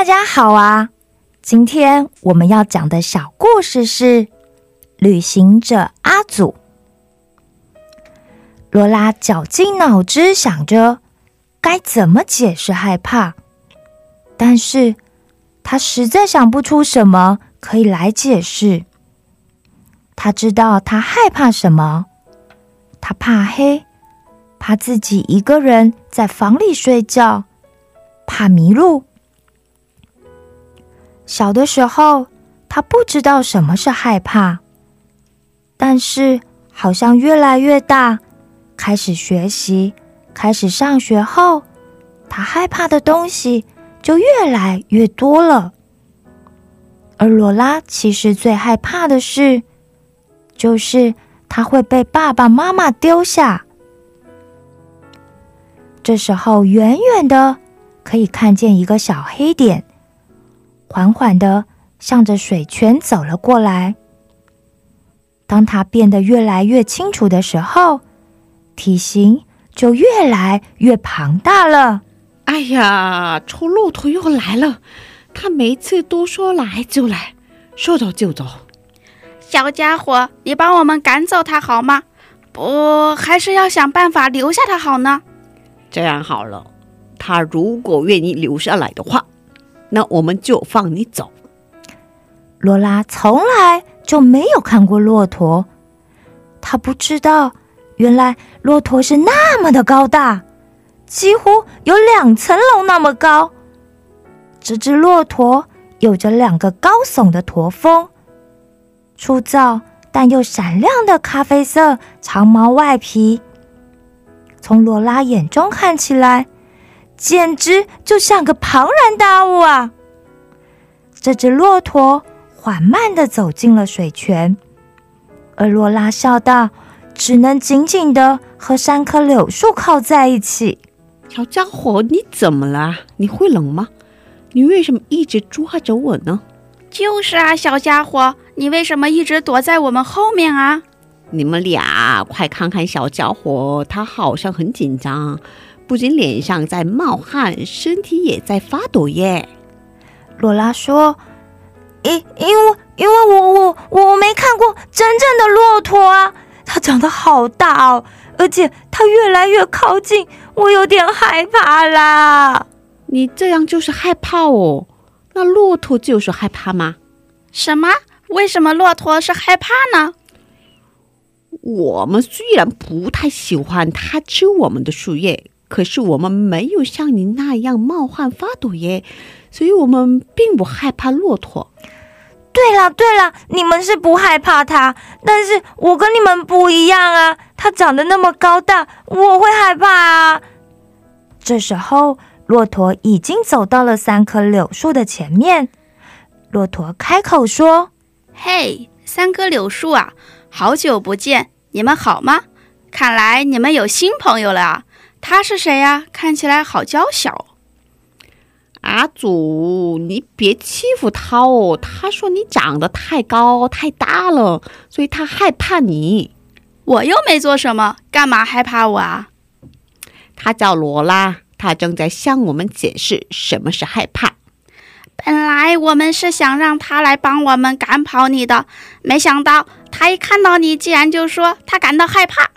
大家好啊！今天我们要讲的小故事是《旅行者阿祖》。罗拉绞尽脑汁想着该怎么解释害怕，但是他实在想不出什么可以来解释。他知道他害怕什么，他怕黑，怕自己一个人在房里睡觉，怕迷路。小的时候，他不知道什么是害怕，但是好像越来越大，开始学习，开始上学后，他害怕的东西就越来越多了。而罗拉其实最害怕的事，就是他会被爸爸妈妈丢下。这时候，远远的可以看见一个小黑点。缓缓地向着水泉走了过来。当它变得越来越清楚的时候，体型就越来越庞大了。哎呀，臭骆驼又来了！他每次都说来就来，说走就走。小家伙，你帮我们赶走它好吗？不，还是要想办法留下它好呢？这样好了，他如果愿意留下来的话。那我们就放你走。罗拉从来就没有看过骆驼，她不知道，原来骆驼是那么的高大，几乎有两层楼那么高。这只骆驼有着两个高耸的驼峰，粗糙但又闪亮的咖啡色长毛外皮，从罗拉眼中看起来。简直就像个庞然大物啊！这只骆驼缓慢的走进了水泉，而罗拉笑道：“只能紧紧的和三棵柳树靠在一起。”小家伙，你怎么了？你会冷吗？你为什么一直抓着我呢？就是啊，小家伙，你为什么一直躲在我们后面啊？你们俩快看看小家伙，他好像很紧张。不仅脸上在冒汗，身体也在发抖耶。罗拉说：“因因为因为我我我没看过真正的骆驼啊，它长得好大哦，而且它越来越靠近，我有点害怕啦。”你这样就是害怕哦？那骆驼就是害怕吗？什么？为什么骆驼是害怕呢？我们虽然不太喜欢它吃我们的树叶。可是我们没有像你那样冒汗发抖耶，所以我们并不害怕骆驼。对了对了，你们是不害怕它，但是我跟你们不一样啊！它长得那么高大，我会害怕啊！这时候，骆驼已经走到了三棵柳树的前面。骆驼开口说：“嘿，三棵柳树啊，好久不见，你们好吗？看来你们有新朋友了啊！”他是谁呀？看起来好娇小。阿祖，你别欺负他哦。他说你长得太高太大了，所以他害怕你。我又没做什么，干嘛害怕我啊？他叫罗拉，他正在向我们解释什么是害怕。本来我们是想让他来帮我们赶跑你的，没想到他一看到你，竟然就说他感到害怕。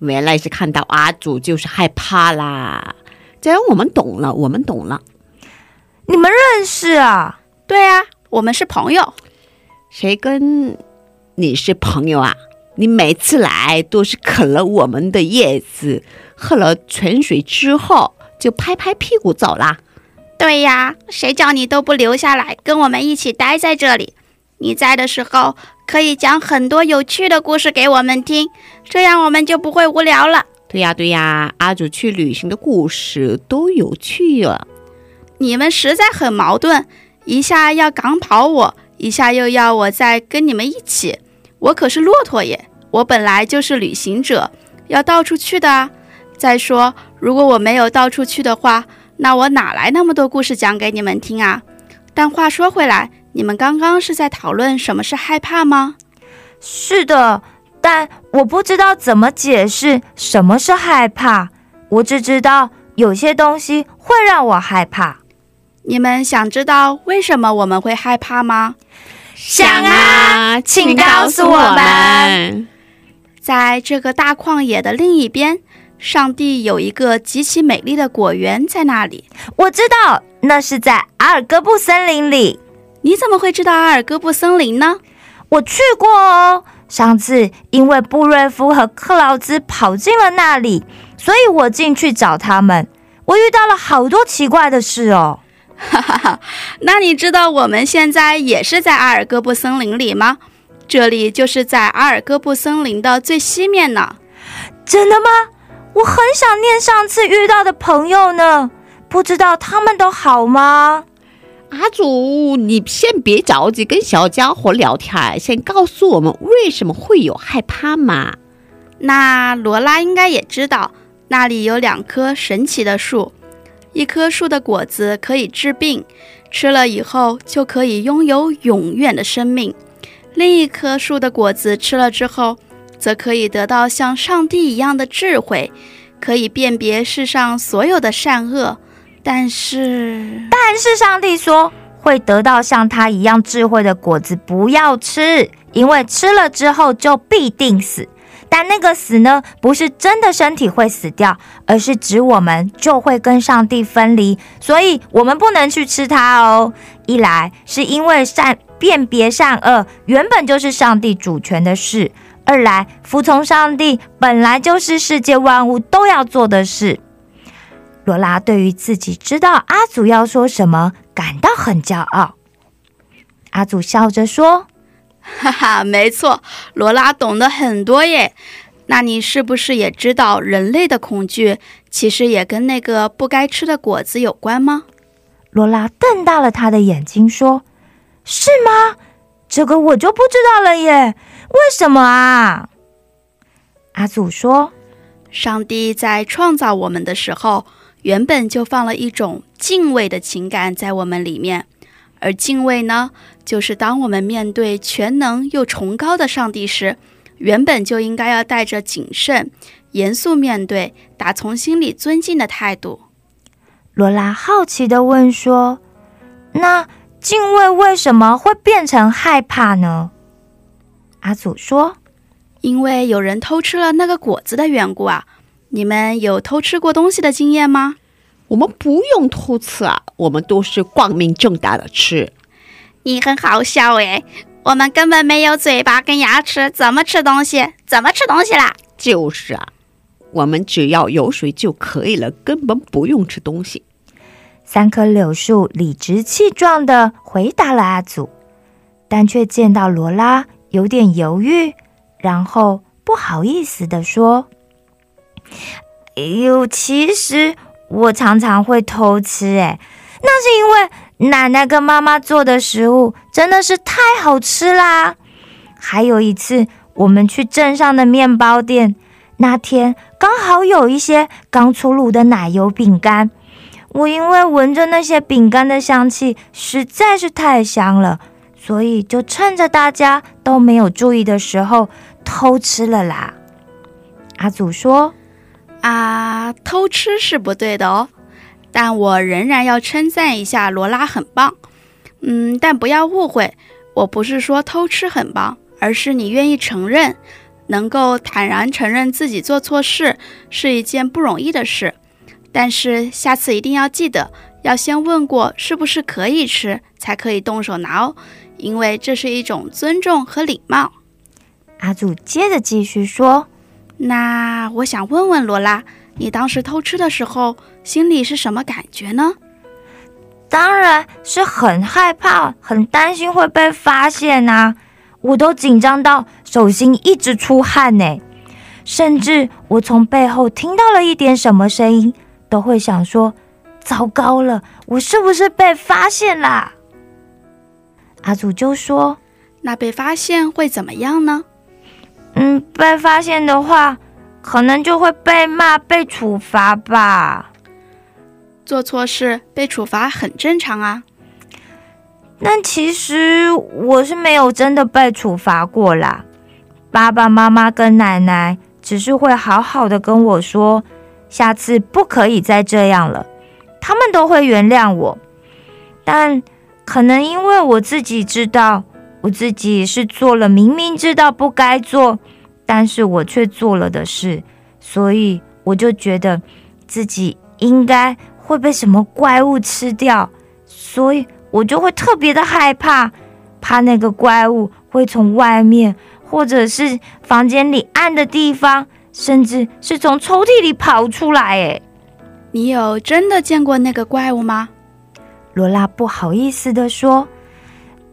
原来是看到阿祖就是害怕啦，这样我们懂了，我们懂了。你们认识啊？对啊，我们是朋友。谁跟你是朋友啊？你每次来都是啃了我们的叶子，喝了泉水之后就拍拍屁股走啦。对呀，谁叫你都不留下来跟我们一起待在这里？你在的时候。可以讲很多有趣的故事给我们听，这样我们就不会无聊了。对呀，对呀，阿祖去旅行的故事都有趣了。你们实在很矛盾，一下要赶跑我，一下又要我再跟你们一起。我可是骆驼耶，我本来就是旅行者，要到处去的啊。再说，如果我没有到处去的话，那我哪来那么多故事讲给你们听啊？但话说回来。你们刚刚是在讨论什么是害怕吗？是的，但我不知道怎么解释什么是害怕。我只知道有些东西会让我害怕。你们想知道为什么我们会害怕吗？想啊，请告诉我们。在这个大旷野的另一边，上帝有一个极其美丽的果园在那里。我知道，那是在阿尔戈布森林里。你怎么会知道阿尔戈布森林呢？我去过哦。上次因为布瑞夫和克劳兹跑进了那里，所以我进去找他们。我遇到了好多奇怪的事哦。哈哈哈，那你知道我们现在也是在阿尔戈布森林里吗？这里就是在阿尔戈布森林的最西面呢。真的吗？我很想念上次遇到的朋友呢，不知道他们都好吗？阿祖，你先别着急跟小家伙聊天，先告诉我们为什么会有害怕嘛？那罗拉应该也知道，那里有两棵神奇的树。一棵树的果子可以治病，吃了以后就可以拥有永远的生命；另一棵树的果子吃了之后，则可以得到像上帝一样的智慧，可以辨别世上所有的善恶。但是，但是上帝说会得到像他一样智慧的果子，不要吃，因为吃了之后就必定死。但那个死呢，不是真的身体会死掉，而是指我们就会跟上帝分离，所以我们不能去吃它哦。一来是因为善辨别善恶原本就是上帝主权的事；二来服从上帝本来就是世界万物都要做的事。罗拉对于自己知道阿祖要说什么感到很骄傲。阿祖笑着说。哈哈，没错，罗拉懂得很多耶。那你是不是也知道人类的恐惧其实也跟那个不该吃的果子有关吗？罗拉瞪大了他的眼睛说：“是吗？这个我就不知道了耶。为什么啊？”阿祖说：“上帝在创造我们的时候，原本就放了一种敬畏的情感在我们里面。”而敬畏呢，就是当我们面对全能又崇高的上帝时，原本就应该要带着谨慎、严肃面对，打从心里尊敬的态度。罗拉好奇的问说：“那敬畏为什么会变成害怕呢？”阿祖说：“因为有人偷吃了那个果子的缘故啊。你们有偷吃过东西的经验吗？”我们不用偷吃啊，我们都是光明正大的吃。你很好笑诶，我们根本没有嘴巴跟牙齿，怎么吃东西？怎么吃东西啦？就是啊，我们只要有水就可以了，根本不用吃东西。三棵柳树理直气壮地回答了阿祖，但却见到罗拉有点犹豫，然后不好意思的说：“哎呦，其实……”我常常会偷吃，哎，那是因为奶奶跟妈妈做的食物真的是太好吃啦。还有一次，我们去镇上的面包店，那天刚好有一些刚出炉的奶油饼干，我因为闻着那些饼干的香气实在是太香了，所以就趁着大家都没有注意的时候偷吃了啦。阿祖说。啊，偷吃是不对的哦，但我仍然要称赞一下罗拉很棒。嗯，但不要误会，我不是说偷吃很棒，而是你愿意承认，能够坦然承认自己做错事是一件不容易的事。但是下次一定要记得，要先问过是不是可以吃，才可以动手拿哦，因为这是一种尊重和礼貌。阿祖接着继续说。那我想问问罗拉，你当时偷吃的时候，心里是什么感觉呢？当然是很害怕，很担心会被发现呐！我都紧张到手心一直出汗呢，甚至我从背后听到了一点什么声音，都会想说：糟糕了，我是不是被发现啦？阿祖就说：那被发现会怎么样呢？嗯，被发现的话，可能就会被骂、被处罚吧。做错事被处罚很正常啊。但其实我是没有真的被处罚过啦。爸爸妈妈跟奶奶只是会好好的跟我说，下次不可以再这样了。他们都会原谅我。但可能因为我自己知道，我自己是做了明明知道不该做，但是我却做了的事，所以我就觉得自己应该会被什么怪物吃掉，所以我就会特别的害怕，怕那个怪物会从外面或者是房间里暗的地方，甚至是从抽屉里跑出来。哎，你有真的见过那个怪物吗？罗拉不好意思的说：“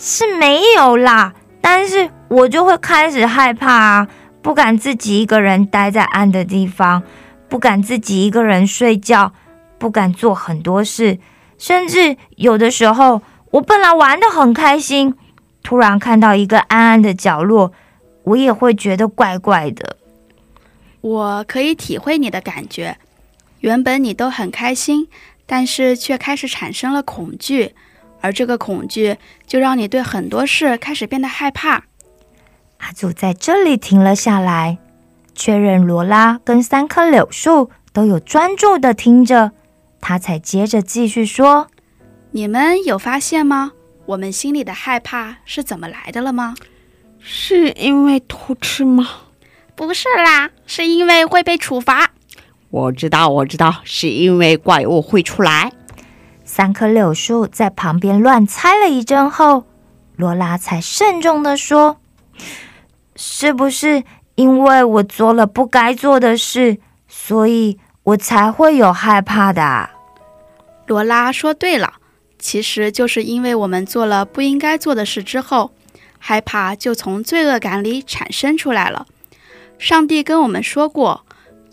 是没有啦，但是我就会开始害怕啊，不敢自己一个人待在暗的地方，不敢自己一个人睡觉，不敢做很多事，甚至有的时候，我本来玩的很开心，突然看到一个暗暗的角落，我也会觉得怪怪的。我可以体会你的感觉，原本你都很开心。”但是却开始产生了恐惧，而这个恐惧就让你对很多事开始变得害怕。阿祖在这里停了下来，确认罗拉跟三棵柳树都有专注的听着，他才接着继续说：“你们有发现吗？我们心里的害怕是怎么来的了吗？是因为偷吃吗？不是啦，是因为会被处罚。”我知道，我知道，是因为怪物会出来。三棵柳树在旁边乱猜了一阵后，罗拉才慎重的说：“是不是因为我做了不该做的事，所以我才会有害怕的？”罗拉说：“对了，其实就是因为我们做了不应该做的事之后，害怕就从罪恶感里产生出来了。上帝跟我们说过。”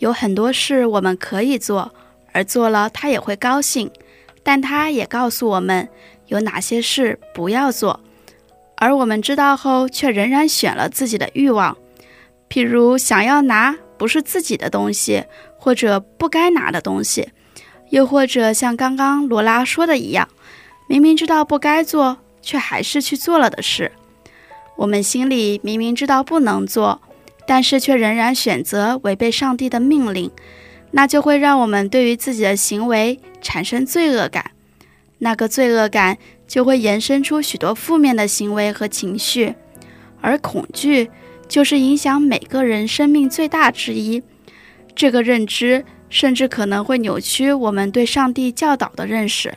有很多事我们可以做，而做了他也会高兴，但他也告诉我们有哪些事不要做，而我们知道后却仍然选了自己的欲望，譬如想要拿不是自己的东西，或者不该拿的东西，又或者像刚刚罗拉说的一样，明明知道不该做，却还是去做了的事。我们心里明明知道不能做。但是却仍然选择违背上帝的命令，那就会让我们对于自己的行为产生罪恶感，那个罪恶感就会延伸出许多负面的行为和情绪，而恐惧就是影响每个人生命最大之一。这个认知甚至可能会扭曲我们对上帝教导的认识。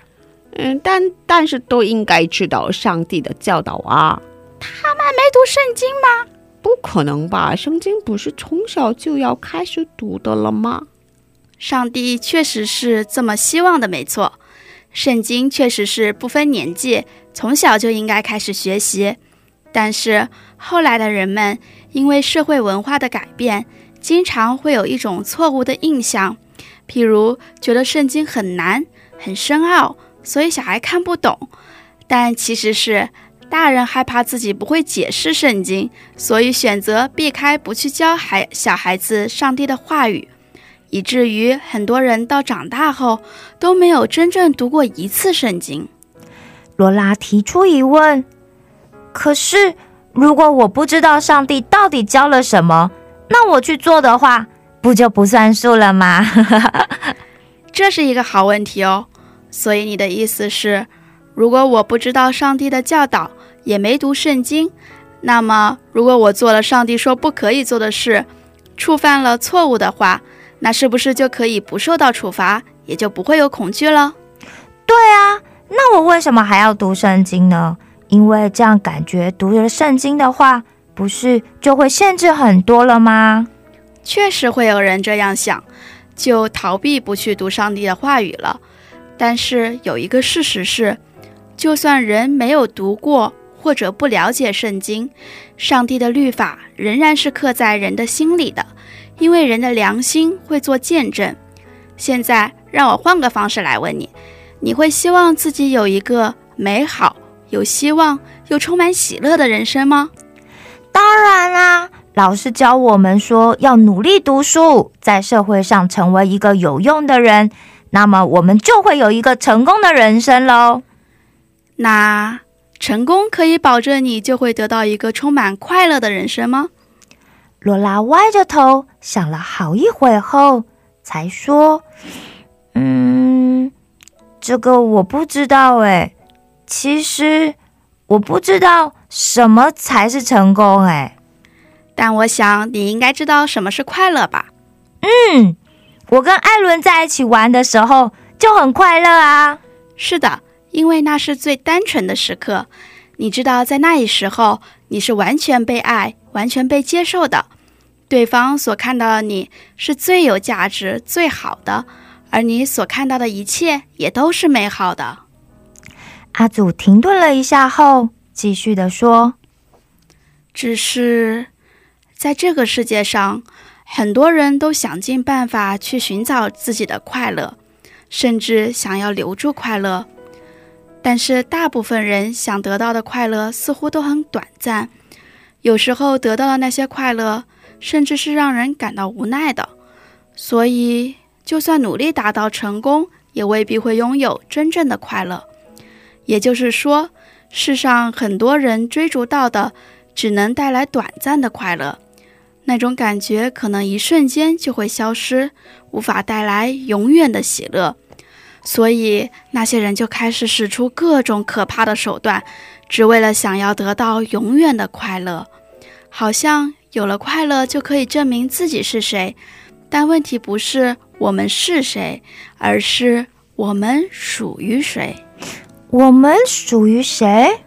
嗯，但但是都应该知道上帝的教导啊。他们没读圣经吗？不可能吧？圣经不是从小就要开始读的了吗？上帝确实是这么希望的，没错。圣经确实是不分年纪，从小就应该开始学习。但是后来的人们因为社会文化的改变，经常会有一种错误的印象，譬如觉得圣经很难、很深奥，所以小孩看不懂。但其实是。大人害怕自己不会解释圣经，所以选择避开不去教孩小孩子上帝的话语，以至于很多人到长大后都没有真正读过一次圣经。罗拉提出疑问：可是如果我不知道上帝到底教了什么，那我去做的话，不就不算数了吗？这是一个好问题哦。所以你的意思是？如果我不知道上帝的教导，也没读圣经，那么如果我做了上帝说不可以做的事，触犯了错误的话，那是不是就可以不受到处罚，也就不会有恐惧了？对啊，那我为什么还要读圣经呢？因为这样感觉读了圣经的话，不是就会限制很多了吗？确实会有人这样想，就逃避不去读上帝的话语了。但是有一个事实是。就算人没有读过或者不了解圣经，上帝的律法仍然是刻在人的心里的，因为人的良心会做见证。现在让我换个方式来问你：你会希望自己有一个美好、有希望又充满喜乐的人生吗？当然啦！老师教我们说要努力读书，在社会上成为一个有用的人，那么我们就会有一个成功的人生喽。那成功可以保证你就会得到一个充满快乐的人生吗？罗拉歪着头想了好一会后，才说：“嗯，这个我不知道诶，其实我不知道什么才是成功哎，但我想你应该知道什么是快乐吧？嗯，我跟艾伦在一起玩的时候就很快乐啊。是的，因为那是最单纯的时刻。你知道，在那一时候，你是完全被爱、完全被接受的。对方所看到的你是最有价值、最好的，而你所看到的一切也都是美好的。阿祖停顿了一下后，继续的说：“只是在这个世界上，很多人都想尽办法去寻找自己的快乐，甚至想要留住快乐。但是，大部分人想得到的快乐似乎都很短暂，有时候得到的那些快乐，甚至是让人感到无奈的。所以，就算努力达到成功，也未必会拥有真正的快乐。”也就是说，世上很多人追逐到的，只能带来短暂的快乐，那种感觉可能一瞬间就会消失，无法带来永远的喜乐。所以，那些人就开始使出各种可怕的手段，只为了想要得到永远的快乐。好像有了快乐就可以证明自己是谁，但问题不是我们是谁，而是我们属于谁。我们属于谁？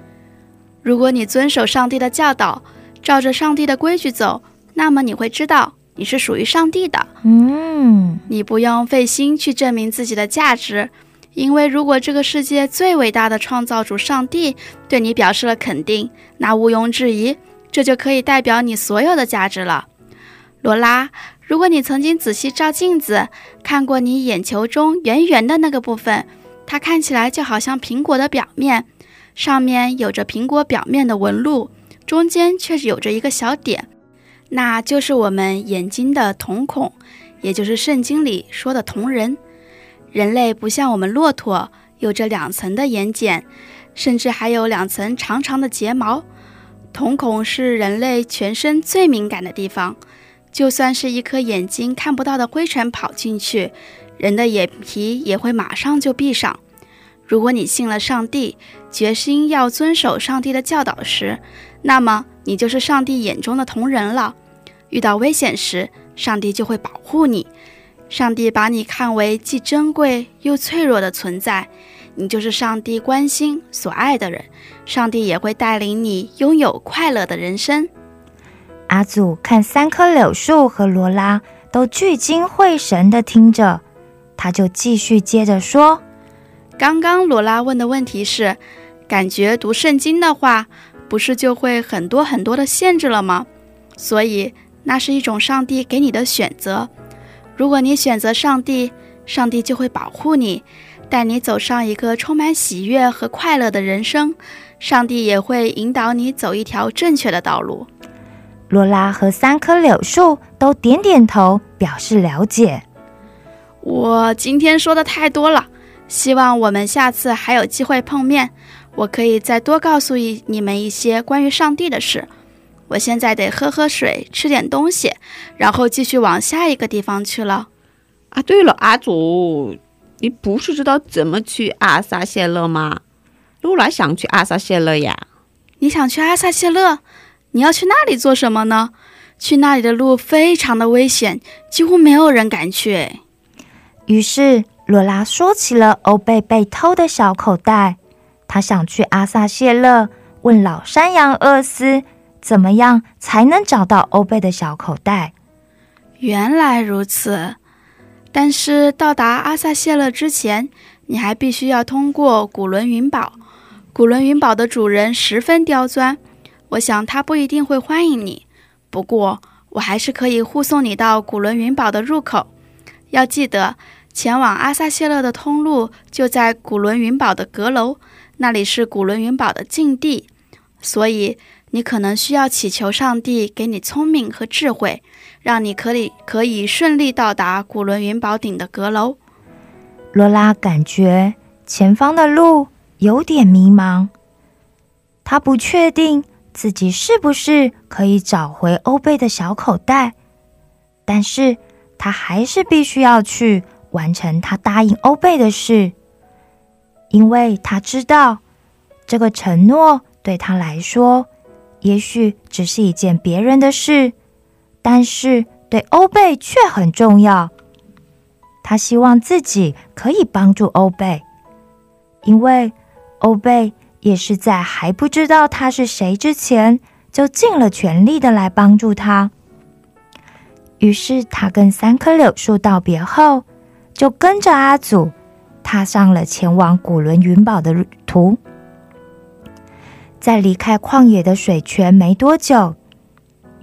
如果你遵守上帝的教导，照着上帝的规矩走，那么你会知道你是属于上帝的。嗯，你不用费心去证明自己的价值，因为如果这个世界最伟大的创造主上帝对你表示了肯定，那毋庸置疑，这就可以代表你所有的价值了。罗拉，如果你曾经仔细照镜子，看过你眼球中圆圆的那个部分。它看起来就好像苹果的表面，上面有着苹果表面的纹路，中间却有着一个小点，那就是我们眼睛的瞳孔，也就是圣经里说的瞳仁。人类不像我们骆驼，有着两层的眼睑，甚至还有两层长长的睫毛。瞳孔是人类全身最敏感的地方，就算是一颗眼睛看不到的灰尘跑进去。人的眼皮也会马上就闭上。如果你信了上帝，决心要遵守上帝的教导时，那么你就是上帝眼中的瞳人了。遇到危险时，上帝就会保护你。上帝把你看为既珍贵又脆弱的存在，你就是上帝关心所爱的人。上帝也会带领你拥有快乐的人生。阿祖看三棵柳树和罗拉都聚精会神地听着。他就继续接着说：“刚刚罗拉问的问题是，感觉读圣经的话，不是就会很多很多的限制了吗？所以那是一种上帝给你的选择。如果你选择上帝，上帝就会保护你，带你走上一个充满喜悦和快乐的人生。上帝也会引导你走一条正确的道路。”罗拉和三棵柳树都点点头，表示了解。我今天说的太多了，希望我们下次还有机会碰面，我可以再多告诉一你们一些关于上帝的事。我现在得喝喝水，吃点东西，然后继续往下一个地方去了。啊，对了，阿祖，你不是知道怎么去阿萨谢勒吗？露拉想去阿萨谢勒呀。你想去阿萨谢勒？你要去那里做什么呢？去那里的路非常的危险，几乎没有人敢去。于是，罗拉说起了欧贝被偷的小口袋。他想去阿萨谢勒，问老山羊厄斯，怎么样才能找到欧贝的小口袋。原来如此，但是到达阿萨谢勒之前，你还必须要通过古伦云堡。古伦云堡的主人十分刁钻，我想他不一定会欢迎你。不过，我还是可以护送你到古伦云堡的入口。要记得。前往阿萨谢勒的通路就在古伦云堡的阁楼，那里是古伦云堡的禁地，所以你可能需要祈求上帝给你聪明和智慧，让你可以可以顺利到达古伦云宝顶的阁楼。罗拉感觉前方的路有点迷茫，他不确定自己是不是可以找回欧贝的小口袋，但是他还是必须要去。完成他答应欧贝的事，因为他知道这个承诺对他来说，也许只是一件别人的事，但是对欧贝却很重要。他希望自己可以帮助欧贝，因为欧贝也是在还不知道他是谁之前，就尽了全力的来帮助他。于是他跟三棵柳树道别后，就跟着阿祖踏上了前往古伦云堡的旅途。在离开旷野的水泉没多久，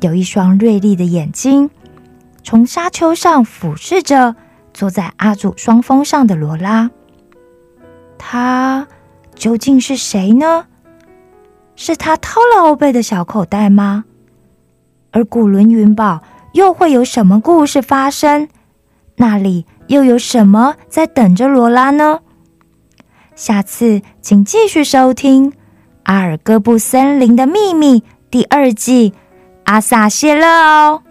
有一双锐利的眼睛从沙丘上俯视着。坐在阿祖双峰上的罗拉，他究竟是谁呢？是他偷了欧贝的小口袋吗？而古伦云堡又会有什么故事发生？那里又有什么在等着罗拉呢？下次请继续收听《阿尔戈布森林的秘密》第二季，阿萨谢勒哦。